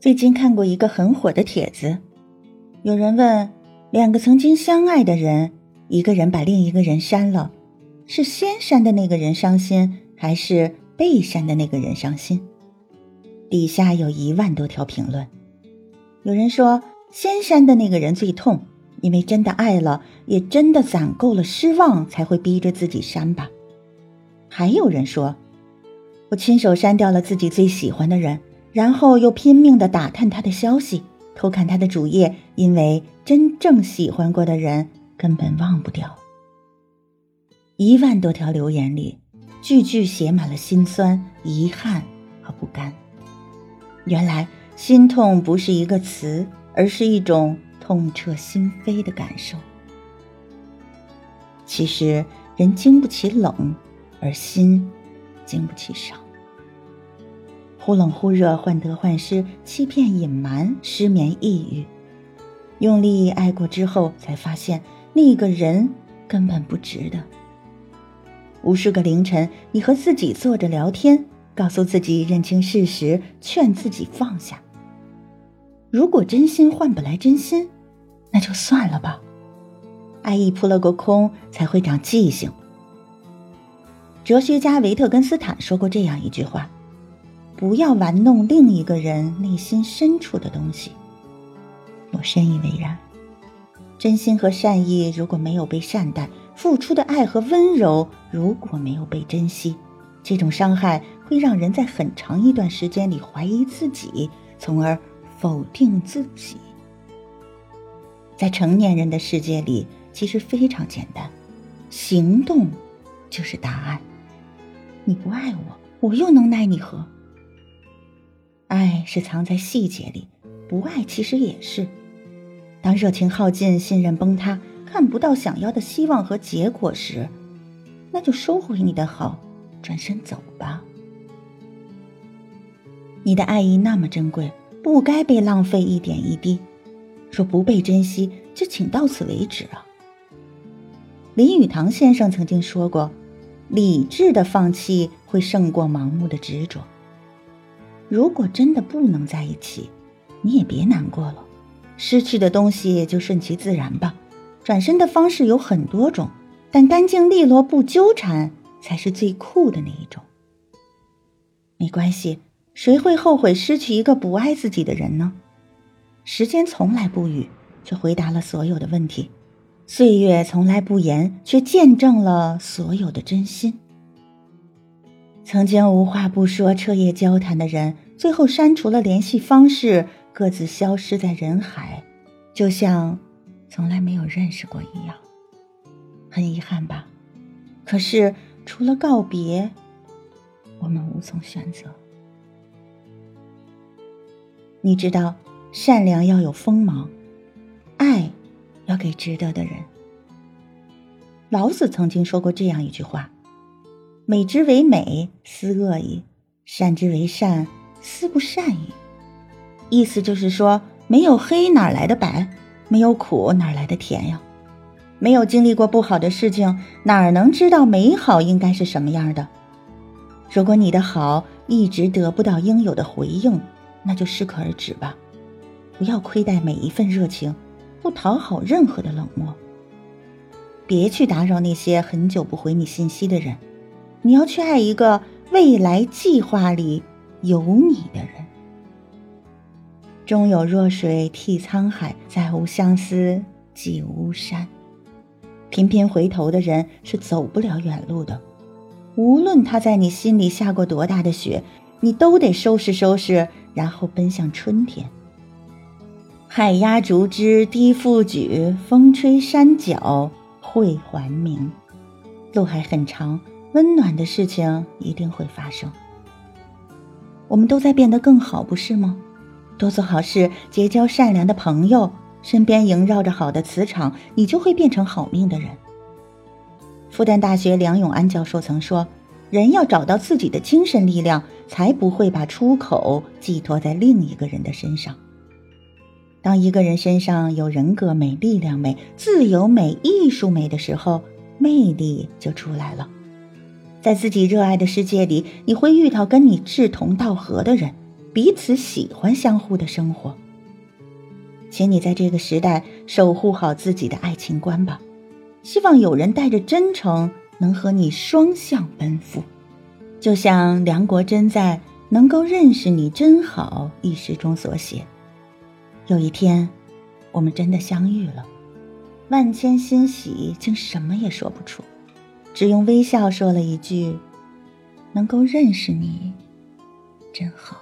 最近看过一个很火的帖子，有人问：两个曾经相爱的人，一个人把另一个人删了，是先删的那个人伤心，还是被删的那个人伤心？底下有一万多条评论。有人说，先删的那个人最痛，因为真的爱了，也真的攒够了失望，才会逼着自己删吧。还有人说，我亲手删掉了自己最喜欢的人。然后又拼命的打探他的消息，偷看他的主页，因为真正喜欢过的人根本忘不掉。一万多条留言里，句句写满了心酸、遗憾和不甘。原来心痛不是一个词，而是一种痛彻心扉的感受。其实人经不起冷，而心经不起伤。忽冷忽热，患得患失，欺骗隐瞒，失眠抑郁，用力爱过之后，才发现那个人根本不值得。无数个凌晨，你和自己坐着聊天，告诉自己认清事实，劝自己放下。如果真心换不来真心，那就算了吧。爱意扑了个空，才会长记性。哲学家维特根斯坦说过这样一句话。不要玩弄另一个人内心深处的东西。我深以为然。真心和善意如果没有被善待，付出的爱和温柔如果没有被珍惜，这种伤害会让人在很长一段时间里怀疑自己，从而否定自己。在成年人的世界里，其实非常简单，行动就是答案。你不爱我，我又能奈你何？是藏在细节里，不爱其实也是。当热情耗尽，信任崩塌，看不到想要的希望和结果时，那就收回你的好，转身走吧。你的爱意那么珍贵，不该被浪费一点一滴。若不被珍惜，就请到此为止啊。林语堂先生曾经说过：“理智的放弃会胜过盲目的执着。”如果真的不能在一起，你也别难过了，失去的东西就顺其自然吧。转身的方式有很多种，但干净利落不纠缠才是最酷的那一种。没关系，谁会后悔失去一个不爱自己的人呢？时间从来不语，却回答了所有的问题；岁月从来不言，却见证了所有的真心。曾经无话不说、彻夜交谈的人，最后删除了联系方式，各自消失在人海，就像从来没有认识过一样。很遗憾吧？可是除了告别，我们无从选择。你知道，善良要有锋芒，爱要给值得的人。老子曾经说过这样一句话。美之为美，斯恶已；善之为善，斯不善已。意思就是说，没有黑哪来的白？没有苦哪来的甜呀？没有经历过不好的事情，哪能知道美好应该是什么样的？如果你的好一直得不到应有的回应，那就适可而止吧。不要亏待每一份热情，不讨好任何的冷漠。别去打扰那些很久不回你信息的人。你要去爱一个未来计划里有你的人。终有弱水替沧海，再无相思寄巫山。频频回头的人是走不了远路的。无论他在你心里下过多大的雪，你都得收拾收拾，然后奔向春天。海压竹枝低复举，风吹山脚会还明。路还很长。温暖的事情一定会发生。我们都在变得更好，不是吗？多做好事，结交善良的朋友，身边萦绕着好的磁场，你就会变成好命的人。复旦大学梁永安教授曾说：“人要找到自己的精神力量，才不会把出口寄托在另一个人的身上。当一个人身上有人格美、力量美、自由美、艺术美的时候，魅力就出来了。”在自己热爱的世界里，你会遇到跟你志同道合的人，彼此喜欢相互的生活。请你在这个时代守护好自己的爱情观吧。希望有人带着真诚，能和你双向奔赴。就像梁国珍在《能够认识你真好》一诗中所写：“有一天，我们真的相遇了，万千欣喜竟什么也说不出，只用微笑说了一句：‘能够认识你，真好。’”